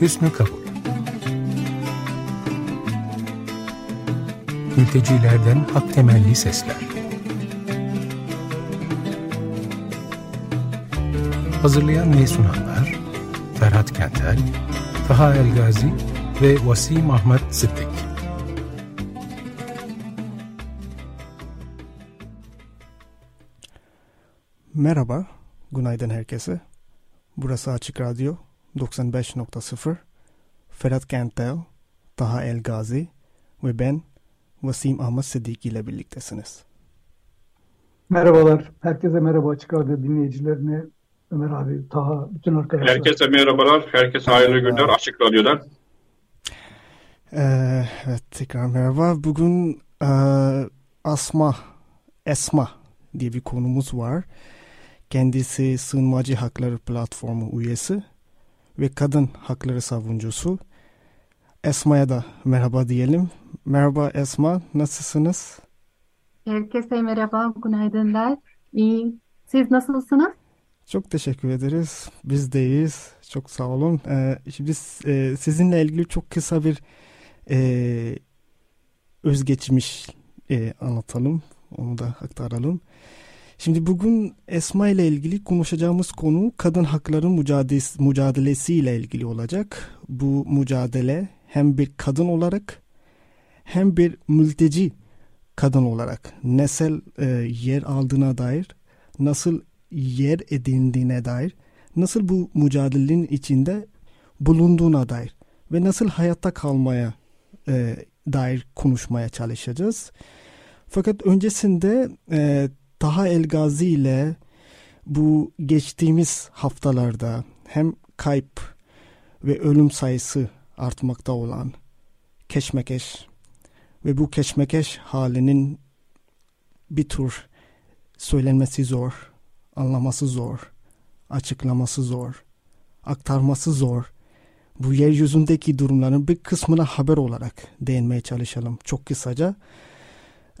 Hüsnü Kabul. Mültecilerden hak temelli sesler. Hazırlayan ve sunanlar Ferhat Kentel, Taha Elgazi ve Vasim Ahmet Sıddık. Merhaba, günaydın herkese. Burası Açık Radyo 95.0 Ferhat Kentel, Taha El Gazi ve ben Vasim Ahmet Sıdiki ile birliktesiniz. Merhabalar. Herkese merhaba Açık Radyo dinleyicilerine. Ömer abi, Taha, bütün arkadaşlar. Herkese merhabalar. Herkese hayırlı günler Açık Radyo'dan. Ee, evet tekrar merhaba. Bugün e, Asma, Esma diye bir konumuz var. Kendisi Sığınmacı Hakları Platformu üyesi ve kadın hakları savunucusu. Esma'ya da merhaba diyelim. Merhaba Esma, nasılsınız? Herkese merhaba, günaydınlar. İyi, siz nasılsınız? Çok teşekkür ederiz. Biz de iyiyiz. Çok sağ olun. Ee, şimdi e, sizinle ilgili çok kısa bir e, özgeçmiş e, anlatalım. Onu da aktaralım. Şimdi bugün Esma ile ilgili konuşacağımız konu kadın hakları mücadelesi, ile ilgili olacak. Bu mücadele hem bir kadın olarak hem bir mülteci kadın olarak nesel e, yer aldığına dair, nasıl yer edindiğine dair, nasıl bu mücadelenin içinde bulunduğuna dair ve nasıl hayatta kalmaya e, dair konuşmaya çalışacağız. Fakat öncesinde e, Taha Elgazi ile bu geçtiğimiz haftalarda hem kayıp ve ölüm sayısı artmakta olan keşmekeş ve bu keşmekeş halinin bir tür söylenmesi zor, anlaması zor, açıklaması zor, aktarması zor. Bu yeryüzündeki durumların bir kısmına haber olarak değinmeye çalışalım çok kısaca.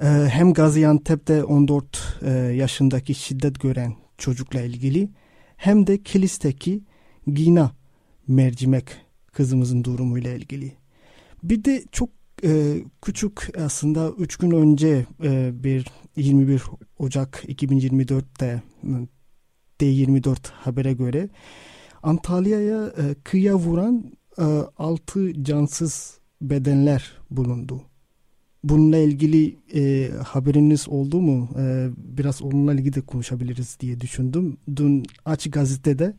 Ee, hem Gaziantep'te 14 e, yaşındaki şiddet gören çocukla ilgili hem de Kilis'teki Gina mercimek kızımızın durumuyla ilgili. Bir de çok e, küçük aslında 3 gün önce e, bir 21 Ocak 2024'te D24 habere göre Antalya'ya e, kıyıya vuran e, 6 cansız bedenler bulundu. Bununla ilgili e, haberiniz oldu mu? E, biraz onunla ilgili de konuşabiliriz diye düşündüm. Dün Aç Gazete'de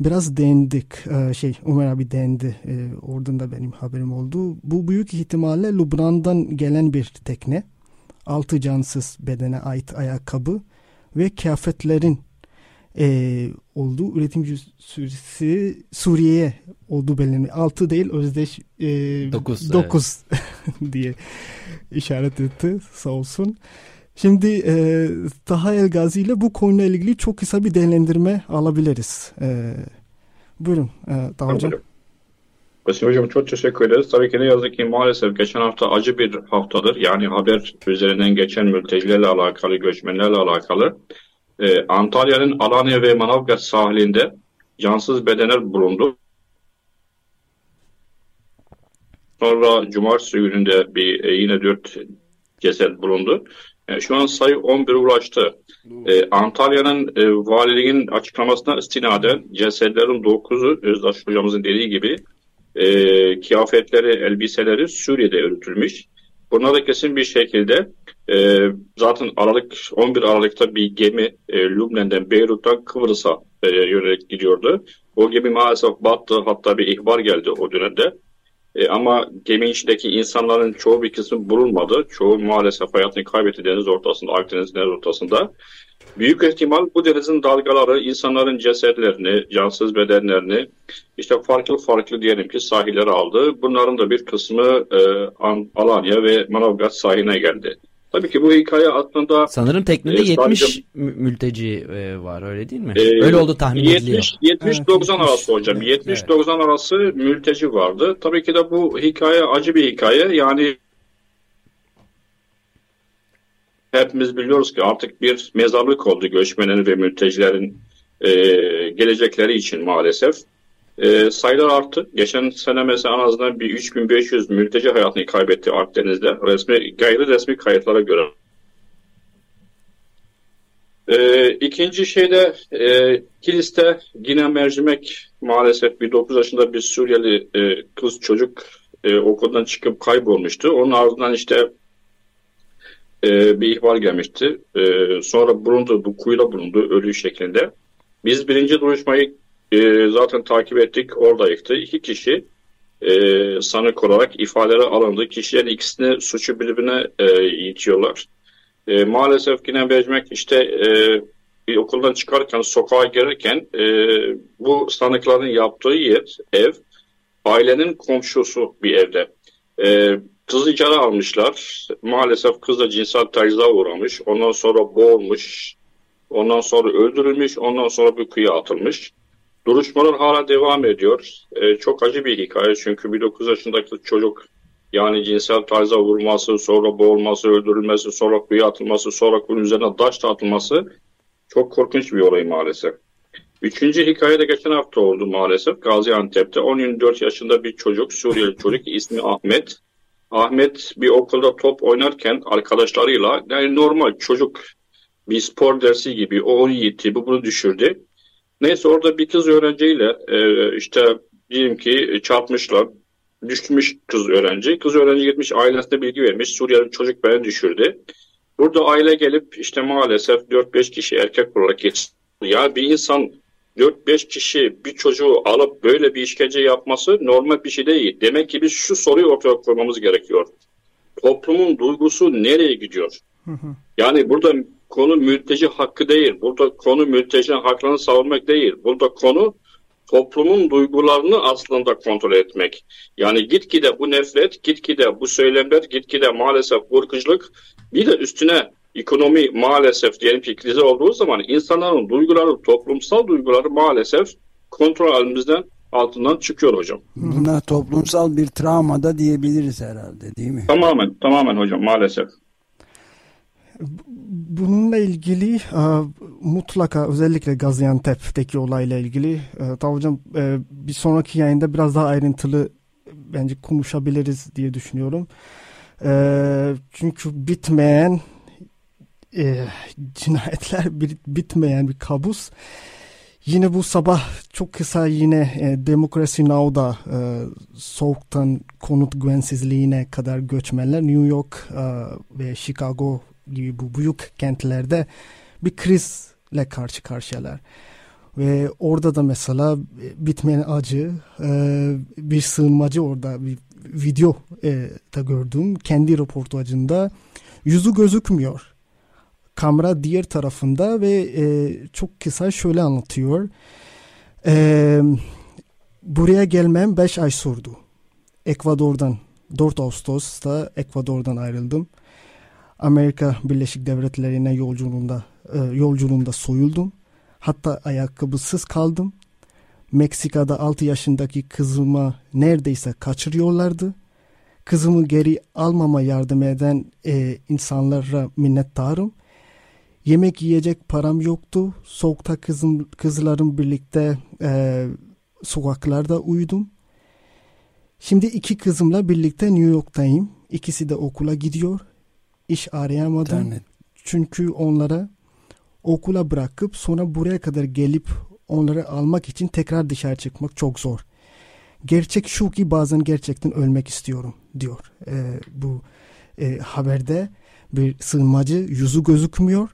biraz değindik. E, şey Ömer abi değindi. E, oradan da benim haberim oldu. Bu büyük ihtimalle Lübnan'dan gelen bir tekne. Altı cansız bedene ait ayakkabı ve kıyafetlerin e, olduğu üretim süresi Suriye'ye olduğu belirli. Altı değil özdeş e, dokuz, dokuz evet. diye işaret etti sağ olsun. Şimdi e, Taha El Gazi ile bu konuyla ilgili çok kısa bir değerlendirme alabiliriz. E, buyurun e, Taha Hocam. Basim Hocam çok teşekkür ederiz. Tabii ki ne yazık ki maalesef geçen hafta acı bir haftadır. Yani haber üzerinden geçen mültecilerle alakalı, göçmenlerle alakalı. Ee, Antalya'nın Alanya ve Manavgat sahilinde cansız bedenler bulundu. Sonra cumartesi gününde bir e, yine dört ceset bulundu. E, şu an sayı 11'e ulaştı. E, Antalya'nın e, valiliğin açıklamasına istinaden cesetlerin 9'u Özdaş hocamızın dediği gibi e, kıyafetleri, elbiseleri Suriye'de öğütülmüş. Buna da kesin bir şekilde e, zaten Aralık 11 Aralık'ta bir gemi e, Lübnan'dan Beyrut'tan Kıbrıs'a e, yönelik gidiyordu. O gemi maalesef battı hatta bir ihbar geldi o dönemde. E, ama gemi içindeki insanların çoğu bir kısmı bulunmadı. Çoğu maalesef hayatını kaybetti deniz ortasında, Akdeniz deniz ortasında. Büyük ihtimal bu denizin dalgaları insanların cesetlerini, cansız bedenlerini işte farklı farklı diyelim ki sahillere aldı. Bunların da bir kısmı e, Alanya ve Manavgat sahiline geldi. Tabii ki bu hikaye aslında... Sanırım teknede e, 70 sadece, mülteci e, var öyle değil mi? E, öyle oldu tahmin 70, ediliyor. 70-90 evet, arası hocam. 70-90 evet. arası mülteci vardı. Tabii ki de bu hikaye acı bir hikaye. Yani hepimiz biliyoruz ki artık bir mezarlık oldu göçmenlerin ve mültecilerin e, gelecekleri için maalesef. E, sayılar arttı. Geçen sene mesela en azından bir 3500 mülteci hayatını kaybetti Akdeniz'de. Resmi, gayri resmi kayıtlara göre. E, ikinci şeyde e, Kilis'te yine mercimek maalesef bir 9 yaşında bir Suriyeli e, kız çocuk e, okuldan çıkıp kaybolmuştu. Onun ardından işte e, bir ihbar gelmişti. E, sonra bulundu, bu kuyuda bulundu ölü şeklinde. Biz birinci duruşmayı e, zaten takip ettik, oradaydı. İki kişi e, sanık olarak ifadeleri alındı. Kişilerin ikisini suçu birbirine e, itiyorlar. E, maalesef yine Becmek işte e, bir okuldan çıkarken sokağa gelirken e, bu sanıkların yaptığı yer, ev, ailenin komşusu bir evde. E, kızı içeri almışlar. Maalesef kız da cinsel tacize uğramış. Ondan sonra boğulmuş. Ondan sonra öldürülmüş. Ondan sonra bir kuyuya atılmış. Duruşmalar hala devam ediyor. E, çok acı bir hikaye çünkü bir 9 yaşındaki çocuk yani cinsel tacize vurması, sonra boğulması, öldürülmesi, sonra kuyuya atılması, sonra kuyunun üzerine taş atılması çok korkunç bir olay maalesef. Üçüncü hikaye de geçen hafta oldu maalesef. Gaziantep'te 14 yaşında bir çocuk, Suriyeli çocuk ismi Ahmet. Ahmet bir okulda top oynarken arkadaşlarıyla yani normal çocuk bir spor dersi gibi o onu yitti, bu bunu düşürdü. Neyse orada bir kız öğrenciyle e, işte diyelim ki çarpmışlar. Düşmüş kız öğrenci. Kız öğrenci gitmiş ailesine bilgi vermiş. Suriyeli çocuk beni düşürdü. Burada aile gelip işte maalesef 4-5 kişi erkek olarak geçti. Ya bir insan 4-5 kişi bir çocuğu alıp böyle bir işkence yapması normal bir şey değil. Demek ki biz şu soruyu ortaya koymamız gerekiyor. Toplumun duygusu nereye gidiyor? Yani burada konu mülteci hakkı değil. Burada konu mültecinin haklarını savunmak değil. Burada konu toplumun duygularını aslında kontrol etmek. Yani gitgide bu nefret, gitgide bu söylemler, gitgide maalesef vurguculuk bir de üstüne ekonomi maalesef diyelim ki krize olduğu zaman insanların duyguları, toplumsal duyguları maalesef kontrol elimizden altından çıkıyor hocam. Buna toplumsal bir travma da diyebiliriz herhalde değil mi? Tamamen, tamamen hocam maalesef. Bununla ilgili e, mutlaka özellikle Gaziantep'teki olayla ilgili e, hocam e, bir sonraki yayında biraz daha ayrıntılı bence konuşabiliriz diye düşünüyorum. E, çünkü bitmeyen e, cinayetler bitmeyen bir kabus. Yine bu sabah çok kısa yine e, Demokrasi Now'da e, soğuktan konut güvensizliğine kadar göçmenler New York e, ve Chicago gibi bu büyük kentlerde bir krizle karşı karşıyalar. Ve orada da mesela e, bitmeyen acı e, bir sığınmacı orada bir video e, da gördüm. Kendi röportajında yüzü gözükmüyor. Kamera diğer tarafında ve çok kısa şöyle anlatıyor. Buraya gelmem 5 ay sürdü. Ekvador'dan 4 Ağustos'ta Ekvador'dan ayrıldım. Amerika Birleşik Devletleri'ne yolculuğunda e, yolculuğunda soyuldum. Hatta ayakkabısız kaldım. Meksika'da 6 yaşındaki kızıma neredeyse kaçırıyorlardı. Kızımı geri almama yardım eden e, insanlara minnettarım. Yemek yiyecek param yoktu. Soğukta kızım, kızlarım birlikte e, sokaklarda uyudum. Şimdi iki kızımla birlikte New York'tayım. İkisi de okula gidiyor iş arayamadım. İnternet. Çünkü onlara okula bırakıp sonra buraya kadar gelip onları almak için tekrar dışarı çıkmak çok zor. Gerçek şu ki bazen gerçekten ölmek istiyorum diyor e, bu e, haberde. Bir sığınmacı yüzü gözükmüyor.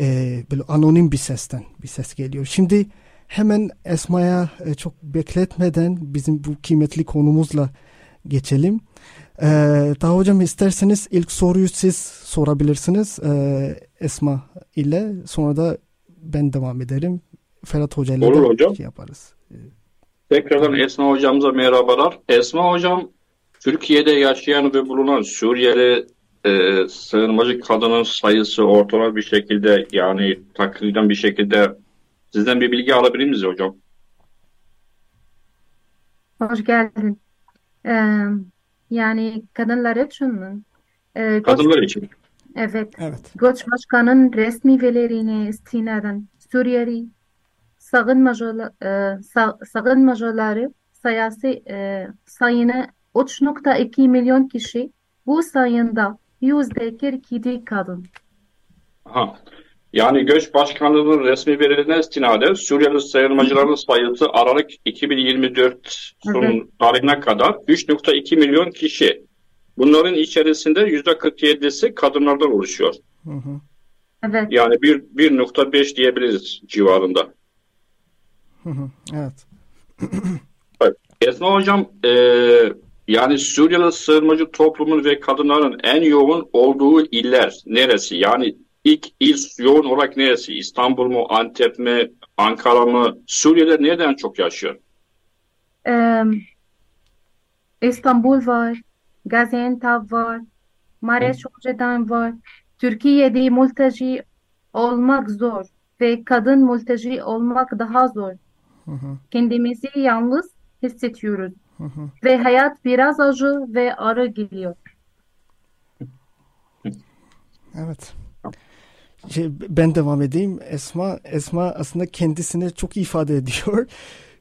E, böyle anonim bir sesten bir ses geliyor. Şimdi hemen Esma'ya e, çok bekletmeden bizim bu kıymetli konumuzla geçelim. Ee, daha hocam isterseniz ilk soruyu siz sorabilirsiniz ee, Esma ile sonra da ben devam ederim. Ferhat Hoca ile Olur hocam. Şey yaparız. Tekrardan Esma hocamıza merhabalar. Esma hocam Türkiye'de yaşayan ve bulunan Suriyeli e, sığınmacı kadının sayısı ortalama bir şekilde yani takriden bir şekilde sizden bir bilgi alabilir miyiz hocam? Hoş geldin. Ee, yani kadınlar için mi? Ee, Kadınlar için. Evet. Evet. Göç Başkanı'nın resmi verilerine istinaden Suriyeli sığınmacıları, e, sığınmacıları sayısı e, sayını 3.2 milyon kişi. Bu sayında yüzde 47 kadın. Aha. Yani Göç Başkanlığı'nın resmi verilerine istinaden Suriyeli sığınmacıların sayısı Aralık 2024 son Evet. tarihine kadar 3.2 milyon kişi. Bunların içerisinde %47'si kadınlardan oluşuyor. Hı hı. Evet. Yani bir 1.5 diyebiliriz civarında. Hı hı. Evet. Esma Hocam, e, yani Suriyeli sığınmacı toplumun ve kadınların en yoğun olduğu iller neresi? Yani ilk il yoğun olarak neresi? İstanbul mu, Antep mi, Ankara mı? Suriyeliler nereden çok yaşıyor? Ee, İstanbul var, Gaziantep var, Maraş önceden var. Türkiye'de mülteci olmak zor ve kadın mülteci olmak daha zor. Hı hı. Kendimizi yalnız hissediyoruz Hı hı. ve hayat biraz acı ve ağır geliyor. Evet. Şey, ben devam edeyim. Esma Esma aslında kendisini çok ifade ediyor.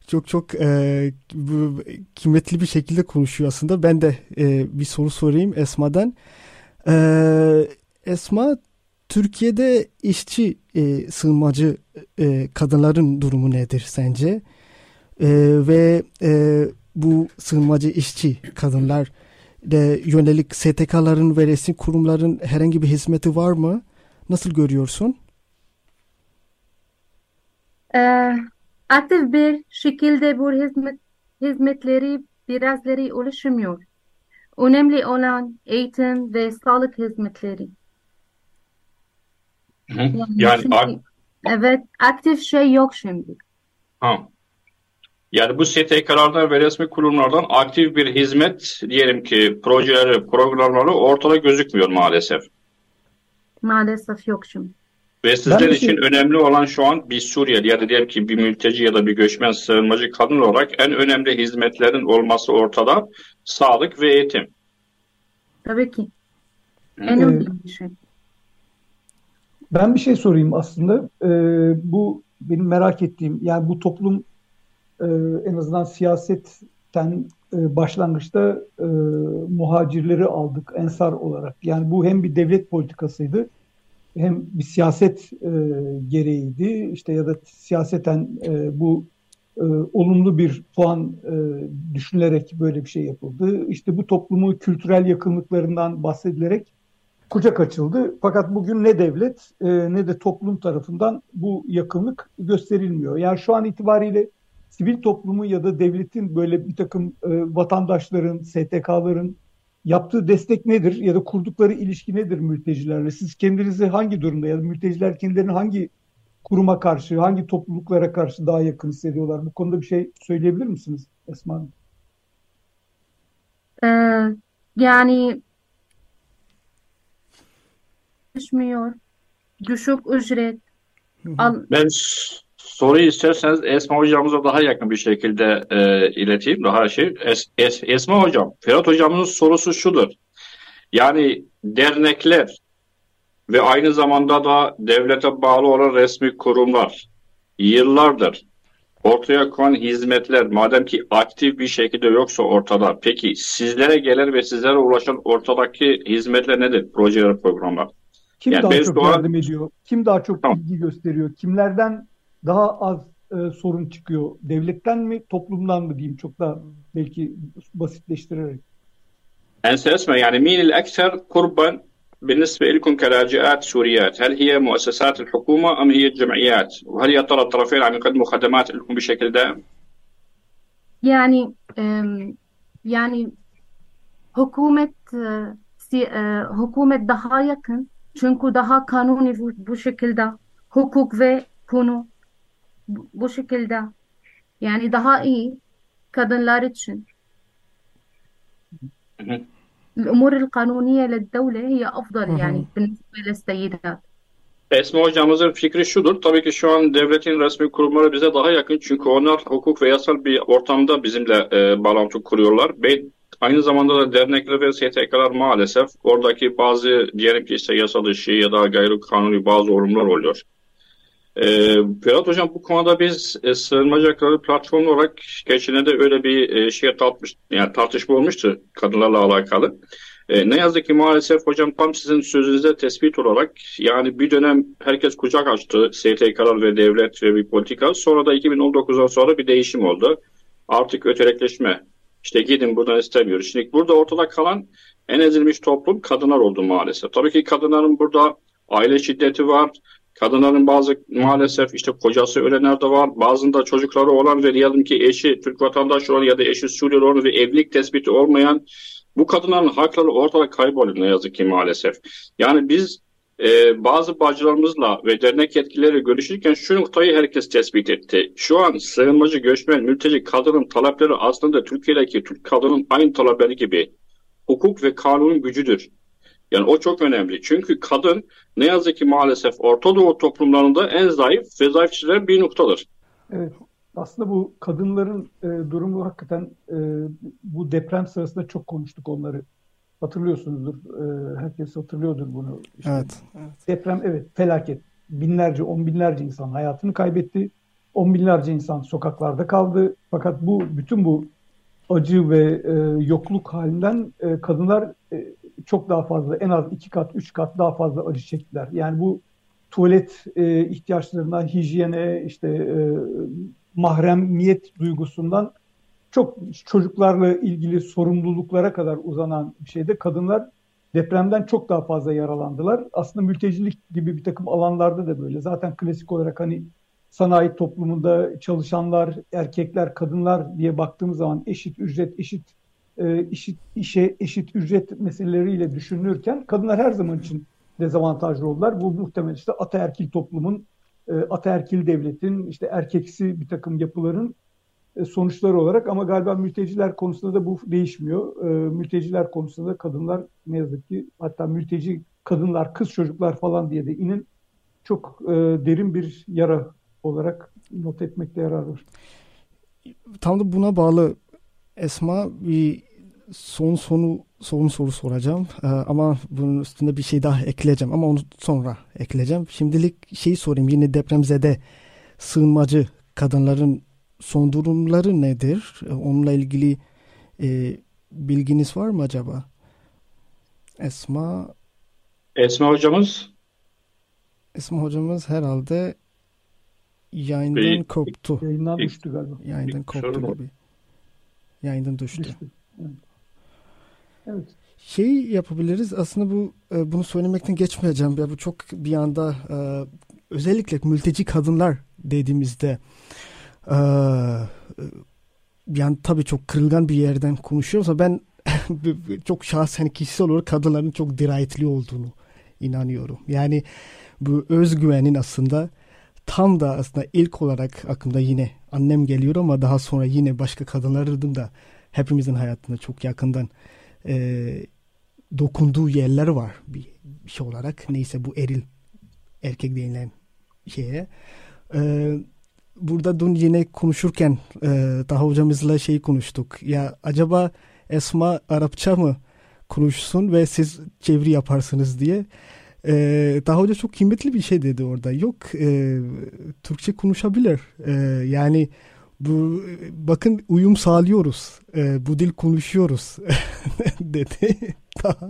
Çok çok e, bu, kıymetli bir şekilde konuşuyor aslında. Ben de e, bir soru sorayım Esma'dan. E, Esma Türkiye'de işçi e, sığınmacı e, kadınların durumu nedir sence? E, ve e, bu sığınmacı işçi kadınlar de yönelik STK'ların ve resmi kurumların herhangi bir hizmeti var mı? Nasıl görüyorsun? Ee, aktif bir şekilde bu hizmet, hizmetleri birazları ulaşamıyor. Önemli olan eğitim ve sağlık hizmetleri. Hı. Yani Yani şimdi- ak- Evet, aktif şey yok şimdi. ha. Yani bu STK'lardan ve resmi kurumlardan aktif bir hizmet diyelim ki projeleri, programları ortada gözükmüyor maalesef. Maalesef yok şimdi. Ve sizler bir için şey- önemli olan şu an bir Suriyeli ya da diyelim ki bir mülteci ya da bir göçmen sığınmacı kadın olarak en önemli hizmetlerin olması ortada. Sağlık ve eğitim. Tabii ki. En önemli bir şey. Ben bir şey sorayım aslında. Ee, bu benim merak ettiğim, yani bu toplum e, en azından siyasetten e, başlangıçta e, muhacirleri aldık ensar olarak. Yani bu hem bir devlet politikasıydı hem bir siyaset e, gereğiydi. İşte ya da siyaseten e, bu e, olumlu bir puan e, düşünülerek böyle bir şey yapıldı. İşte bu toplumu kültürel yakınlıklarından bahsedilerek kucak açıldı. Fakat bugün ne devlet e, ne de toplum tarafından bu yakınlık gösterilmiyor. Yani şu an itibariyle sivil toplumu ya da devletin böyle bir takım e, vatandaşların, STK'ların yaptığı destek nedir ya da kurdukları ilişki nedir mültecilerle? Siz kendinizi hangi durumda ya da mülteciler kendilerini hangi kuruma karşı, hangi topluluklara karşı daha yakın hissediyorlar? Bu konuda bir şey söyleyebilir misiniz Esma Hanım? Ee, yani düşmüyor. Düşük ücret. Al, Ben soruyu isterseniz Esma hocamıza daha yakın bir şekilde e, ileteyim. Daha şey. Es- Es- Esma hocam, Ferhat hocamızın sorusu şudur. Yani dernekler ve aynı zamanda da devlete bağlı olan resmi kurumlar yıllardır ortaya konan hizmetler madem ki aktif bir şekilde yoksa ortada peki sizlere gelen ve sizlere ulaşan ortadaki hizmetler nedir? Projeler, programlar. Kim Yani daha çok şu an- yardım ediyor? Kim daha çok Tamam. ilgi gösteriyor? Kimlerden daha az e, sorun çıkıyor? Devletten mi, toplumdan mı diyeyim çok daha belki basitleştirerek. أنسى اسمع يعني مين الأكثر قربا بالنسبة لكم كلاجئات سوريات؟ هل هي مؤسسات الحكومة أم هي الجمعيات؟ وهل يا ترى الطرفين عم يقدموا خدمات لكم بشكل دائم؟ yani em, yani hükümet e, si- e, hükümet daha yakın çünkü daha kanuni bu, bu şekilde hukuk ve konu bu, bu şekilde yani daha iyi kadınlar için. Hı hı. الأمور القانونية للدولة هي أفضل hı. يعني بالنسبة للسيدات. Esma hocamızın fikri şudur. Tabii ki şu an devletin resmi kurumları bize daha yakın. Çünkü onlar hukuk ve yasal bir ortamda bizimle e, bağlantı kuruyorlar. Ve aynı zamanda da dernekler ve STK'lar maalesef oradaki bazı diyelim ki işte yasal dışı ya da gayri kanuni bazı olumlar oluyor. E, Ferhat Hocam bu konuda biz e, sığınmacı hakları platformu olarak geçen de öyle bir e, şey tartış, yani tartışma olmuştu kadınlarla alakalı. E, ne yazık ki maalesef hocam tam sizin sözünüze tespit olarak yani bir dönem herkes kucak açtı STK'lar ve devlet ve bir politika. Sonra da 2019'dan sonra bir değişim oldu. Artık öterekleşme. İşte gidin buradan istemiyoruz. Şimdi burada ortada kalan en ezilmiş toplum kadınlar oldu maalesef. Tabii ki kadınların burada aile şiddeti var. Kadınların bazı maalesef işte kocası ölenler de var. Bazında çocukları olan ve diyelim ki eşi Türk vatandaşı olan ya da eşi Suriyeli olan ve evlilik tespiti olmayan bu kadınların hakları ortada kayboluyor ne yazık ki maalesef. Yani biz e, bazı bacılarımızla ve dernek yetkilileri görüşürken şu noktayı herkes tespit etti. Şu an sığınmacı, göçmen, mülteci kadının talepleri aslında Türkiye'deki Türk kadının aynı talepleri gibi hukuk ve kanunun gücüdür. Yani o çok önemli. Çünkü kadın ne yazık ki maalesef Orta Doğu toplumlarında en zayıf ve zayıf bir noktadır. Evet. Aslında bu kadınların e, durumu hakikaten e, bu deprem sırasında çok konuştuk onları. Hatırlıyorsunuzdur. E, herkes hatırlıyordur bunu. İşte evet, evet. Deprem evet felaket. Binlerce, on binlerce insan hayatını kaybetti. On binlerce insan sokaklarda kaldı. Fakat bu bütün bu acı ve e, yokluk halinden e, kadınlar e, çok daha fazla en az iki kat, üç kat daha fazla acı çektiler. Yani bu tuvalet e, ihtiyaçlarına, hijyene, işte e, mahremiyet duygusundan çok çocuklarla ilgili sorumluluklara kadar uzanan bir şeyde kadınlar depremden çok daha fazla yaralandılar. Aslında mültecilik gibi bir takım alanlarda da böyle. Zaten klasik olarak hani sanayi toplumunda çalışanlar, erkekler, kadınlar diye baktığımız zaman eşit ücret, eşit eşit işe, eşit ücret meseleleriyle düşünülürken kadınlar her zaman için dezavantajlı oldular. Bu muhtemelen işte ataerkil toplumun, e, ataerkil devletin, işte erkeksi bir takım yapıların e, sonuçları olarak ama galiba mülteciler konusunda da bu değişmiyor. Mülteciler konusunda kadınlar ne yazık ki hatta mülteci kadınlar, kız çocuklar falan diye de inin çok derin bir yara olarak not etmekte yarar var. Tam da buna bağlı Esma bir son sonu son soru soracağım ee, ama bunun üstünde bir şey daha ekleyeceğim ama onu sonra ekleyeceğim. Şimdilik şeyi sorayım yine depremzede sığınmacı kadınların son durumları nedir? Ee, onunla ilgili e, bilginiz var mı acaba? Esma Esma hocamız Esma hocamız herhalde yayından koptu. Yayından düştü galiba. Yayından koptu gibi. Yayından düştü. düştü. Evet. Evet. Şey yapabiliriz aslında bu e, bunu söylemekten geçmeyeceğim. Ya bu çok bir anda e, özellikle mülteci kadınlar dediğimizde yani tabii çok kırılgan bir yerden konuşuyoruz ama ben çok şahsen kişisel olarak kadınların çok dirayetli olduğunu inanıyorum. Yani bu özgüvenin aslında tam da aslında ilk olarak aklımda yine annem geliyor ama daha sonra yine başka kadınların da hepimizin hayatında çok yakından e, dokunduğu yerler var bir, şey olarak. Neyse bu eril erkek denilen şeye. E, burada dün yine konuşurken e, daha hocamızla şey konuştuk. Ya acaba Esma Arapça mı konuşsun ve siz çeviri yaparsınız diye. Ee, daha hoca çok kıymetli bir şey dedi orada. Yok e, Türkçe konuşabilir. E, yani bu bakın uyum sağlıyoruz. E, bu dil konuşuyoruz dedi. daha,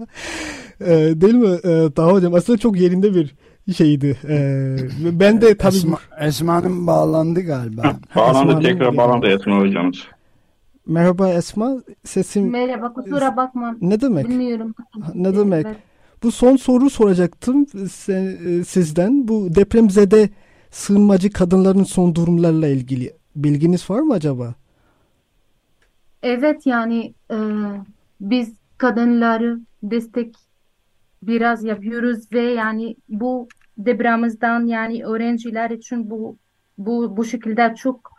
e, değil mi? E, daha hocam aslında çok yerinde bir şeydi. E, ben de tabii Esma, Esma'nın bağlandı galiba. bağlandı Esma'nın tekrar bağlandı Esma hocamız. Merhaba Esma. Sesim Merhaba kusura bakma. Ne demek? Bilmiyorum. Ne demek? Evet. Bu son soru soracaktım sizden. Bu depremzede sığınmacı kadınların son durumlarla ilgili bilginiz var mı acaba? Evet yani e, biz kadınları destek biraz yapıyoruz ve yani bu depremizden yani öğrenciler için bu bu bu şekilde çok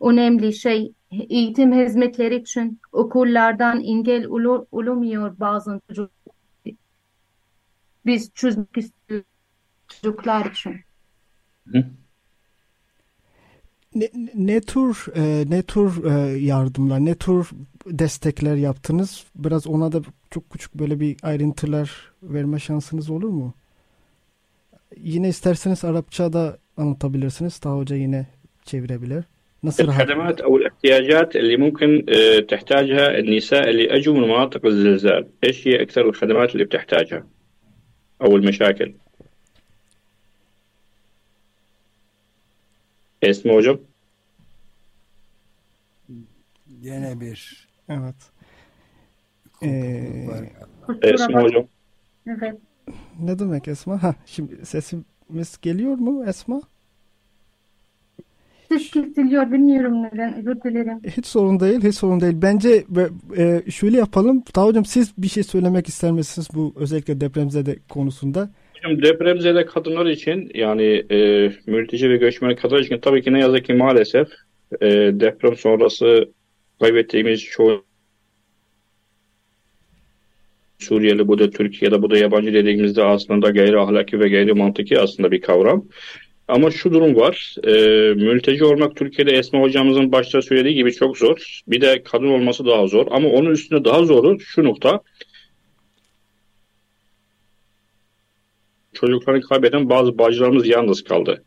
önemli şey eğitim hizmetleri için okullardan engel olmuyor bazı çocuk biz çözmek istiyoruz çocuklar için. Ne, ne tür e, ne tür e, yardımlar, ne tür destekler yaptınız? Biraz ona da çok küçük böyle bir ayrıntılar verme şansınız olur mu? Yine isterseniz Arapça da anlatabilirsiniz. Taha Hoca yine çevirebilir. nasıl rahat? الخدمات أو الاحتياجات اللي ممكن آه، تحتاجها النساء اللي أجوا من مناطق الزلزال إيش هي أكثر الخدمات اللي بتحتاجها أو المشاكل Esma Hocam. Yine bir. Evet. Ee, Esma Hocam. Evet. Ne demek Esma? Ha, şimdi sesimiz geliyor mu Esma? Ses kesiliyor bilmiyorum neden özür dilerim. Hiç sorun değil hiç sorun değil. Bence e, şöyle yapalım. Daha hocam siz bir şey söylemek ister misiniz bu özellikle depremzede konusunda? Hocam depremzede kadınlar için yani e, mülteci ve göçmen kadınlar için tabii ki ne yazık ki maalesef e, deprem sonrası kaybettiğimiz çoğu Suriyeli bu da Türkiye'de bu da yabancı dediğimizde aslında gayri ahlaki ve gayri mantıki aslında bir kavram. Ama şu durum var. E, mülteci olmak Türkiye'de Esma hocamızın başta söylediği gibi çok zor. Bir de kadın olması daha zor. Ama onun üstünde daha zoru şu nokta. Çocuklarını kaybeden bazı bacılarımız yalnız kaldı.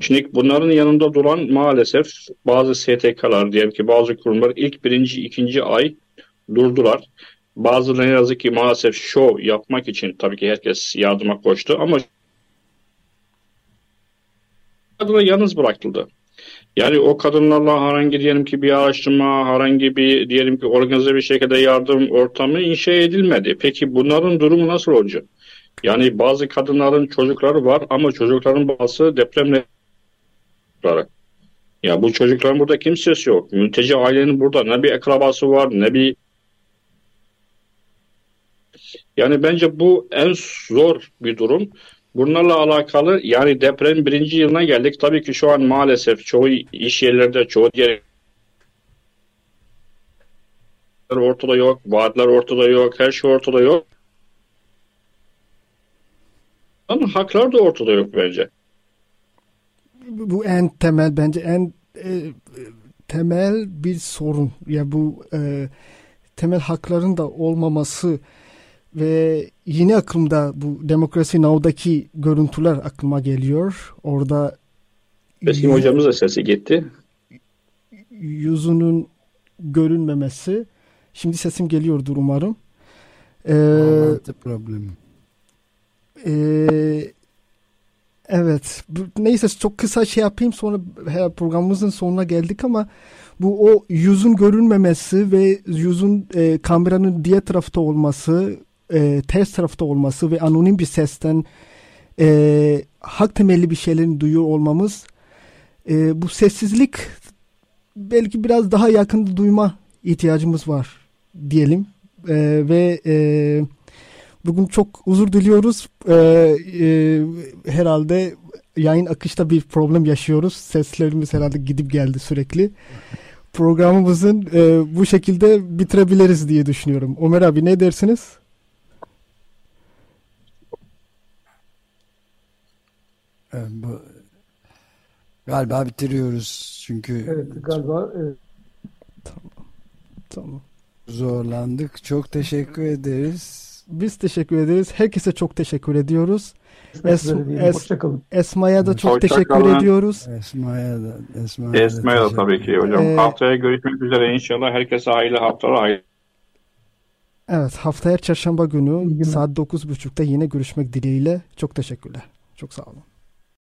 Şimdi bunların yanında duran maalesef bazı STK'lar diyelim ki bazı kurumlar ilk birinci, ikinci ay durdular. Bazıları ne yazık ki maalesef şov yapmak için tabii ki herkes yardıma koştu ama kadına yalnız bırakıldı. Yani o kadınlarla herhangi diyelim ki bir araştırma, herhangi bir diyelim ki organize bir şekilde yardım ortamı inşa edilmedi. Peki bunların durumu nasıl olacak? Yani bazı kadınların çocukları var ama çocukların bazısı depremle ya bu çocukların burada kimsesi yok. Mülteci ailenin burada ne bir akrabası var ne bir yani bence bu en zor bir durum. Bunlarla alakalı yani deprem birinci yılına geldik. Tabii ki şu an maalesef çoğu iş yerlerde çoğu diğer ortada yok, vaatler ortada yok, her şey ortada yok. Ama haklar da ortada yok bence. Bu en temel bence en e, temel bir sorun. Ya bu e, temel hakların da olmaması ve yine aklımda bu Demokrasi Now'daki görüntüler aklıma geliyor. Orada Besim hocamız da sesi gitti. yüzünün görünmemesi. Şimdi sesim geliyordur umarım. Ee, problemi. Ee, evet. Neyse çok kısa şey yapayım sonra programımızın sonuna geldik ama bu o yüzün görünmemesi ve yüzün e, kameranın diğer tarafta olması, e, ters tarafta olması ve anonim bir sesten e, hak temelli bir şeylerin duyuyor olmamız e, bu sessizlik belki biraz daha yakın duyma ihtiyacımız var diyelim E, ve e, Bugün çok huzur diliyoruz. Ee, e, herhalde yayın akışta bir problem yaşıyoruz. Seslerimiz herhalde gidip geldi sürekli. Programımızın e, bu şekilde bitirebiliriz diye düşünüyorum. Ömer abi ne dersiniz? Evet, bu, galiba bitiriyoruz çünkü Evet galiba evet. Tamam. zorlandık. Çok teşekkür ederiz. Biz teşekkür ederiz. Herkese çok teşekkür ediyoruz. Es- es-. Esma'ya da çok Hoşça teşekkür kalın. ediyoruz. Esma'ya da Esma'ya da Esma'ya da tabii ki hocam. Ee, Haftaya görüşmek üzere inşallah. Herkese hayırlı haftalar. Hayırlı Evet haftaya çarşamba günü saat 9.30'da yine görüşmek dileğiyle. Çok teşekkürler. Çok sağ olun.